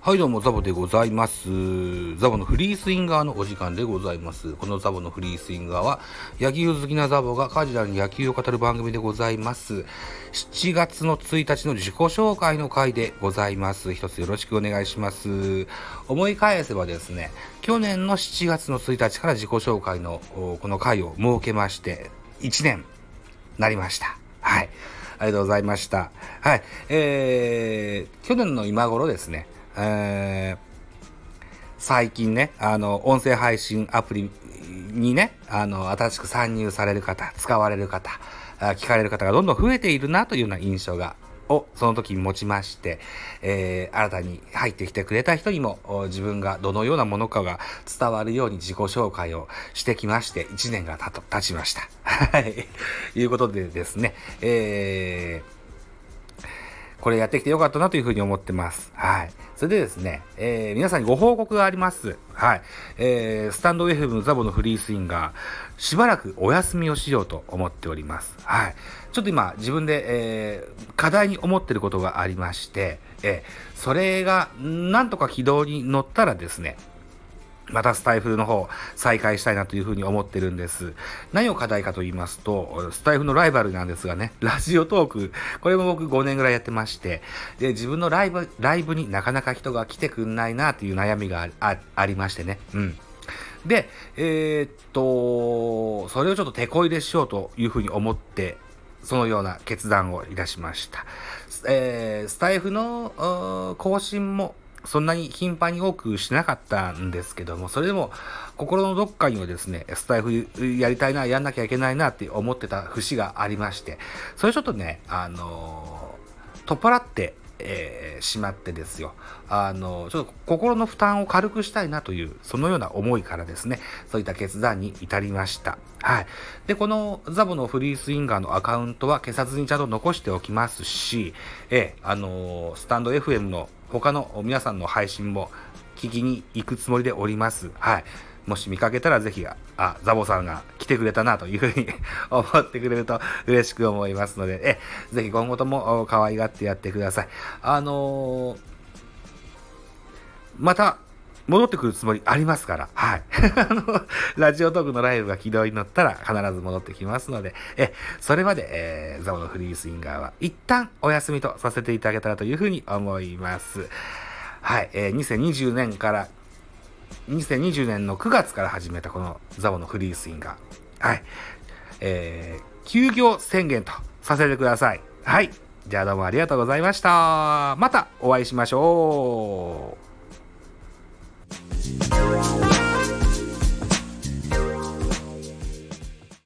はいどうもザボでございます。ザボのフリースインガーのお時間でございます。このザボのフリースインガーは野球好きなザボがカジュアルに野球を語る番組でございます。7月の1日の自己紹介の回でございます。一つよろしくお願いします。思い返せばですね去年の7月の1日から自己紹介のこの回を設けまして1年なりました。はい。ありがとうございました。はい。えー、去年の今頃ですね、えー、最近ね、あの、音声配信アプリにね、あの、新しく参入される方、使われる方、聞かれる方がどんどん増えているなというような印象がをその時に持ちまして、えー、新たに入ってきてくれた人にも自分がどのようなものかが伝わるように自己紹介をしてきまして1年が経ちました。はい。いうことでですね、えーこれやってきてよかったなというふうに思ってます。はい。それでですね、えー、皆さんにご報告があります。はい。えー、スタンド FM のザボのフリースインガー、しばらくお休みをしようと思っております。はい。ちょっと今、自分で、えー、課題に思ってることがありまして、えー、それが、なんとか軌道に乗ったらですね、またスタイフの方再開したいなというふうに思ってるんです。何を課題かと言いますと、スタイフのライバルなんですがね、ラジオトーク、これも僕5年ぐらいやってまして、で、自分のライブ、ライブになかなか人が来てくんないなという悩みがありましてね。うん。で、えー、っと、それをちょっと手こ入れしようというふうに思って、そのような決断をいたしました。えー、スタイフの更新もそんなに頻繁に多くしなかったんですけども、それでも心のどっかにはですね、スタイフやりたいな、やんなきゃいけないなって思ってた節がありまして、それちょっとね、あのー、取っ払って、えー、しまってですよ。あの、ちょっと心の負担を軽くしたいなという、そのような思いからですね、そういった決断に至りました。はい。で、このザボのフリースインガーのアカウントは消さずにちゃんと残しておきますし、えー、あの、スタンド FM の他の皆さんの配信も聞きに行くつもりでおります。はい。もし見かけたらぜひ、あ、ザボさんが来てくれたなというふうに 思ってくれると嬉しく思いますので、え、ぜひ今後とも可愛がってやってください。あのー、また、戻ってくるつもりありますから、はい。あの、ラジオトークのライブが軌道に乗ったら必ず戻ってきますので、え、それまで、えー、ザボのフリースインガーは一旦お休みとさせていただけたらというふうに思います。はい、えー、2020年から2020年の9月から始めたこのザボのフリースイング。はい。えー、休業宣言とさせてください。はい。じゃあどうもありがとうございました。またお会いしましょう。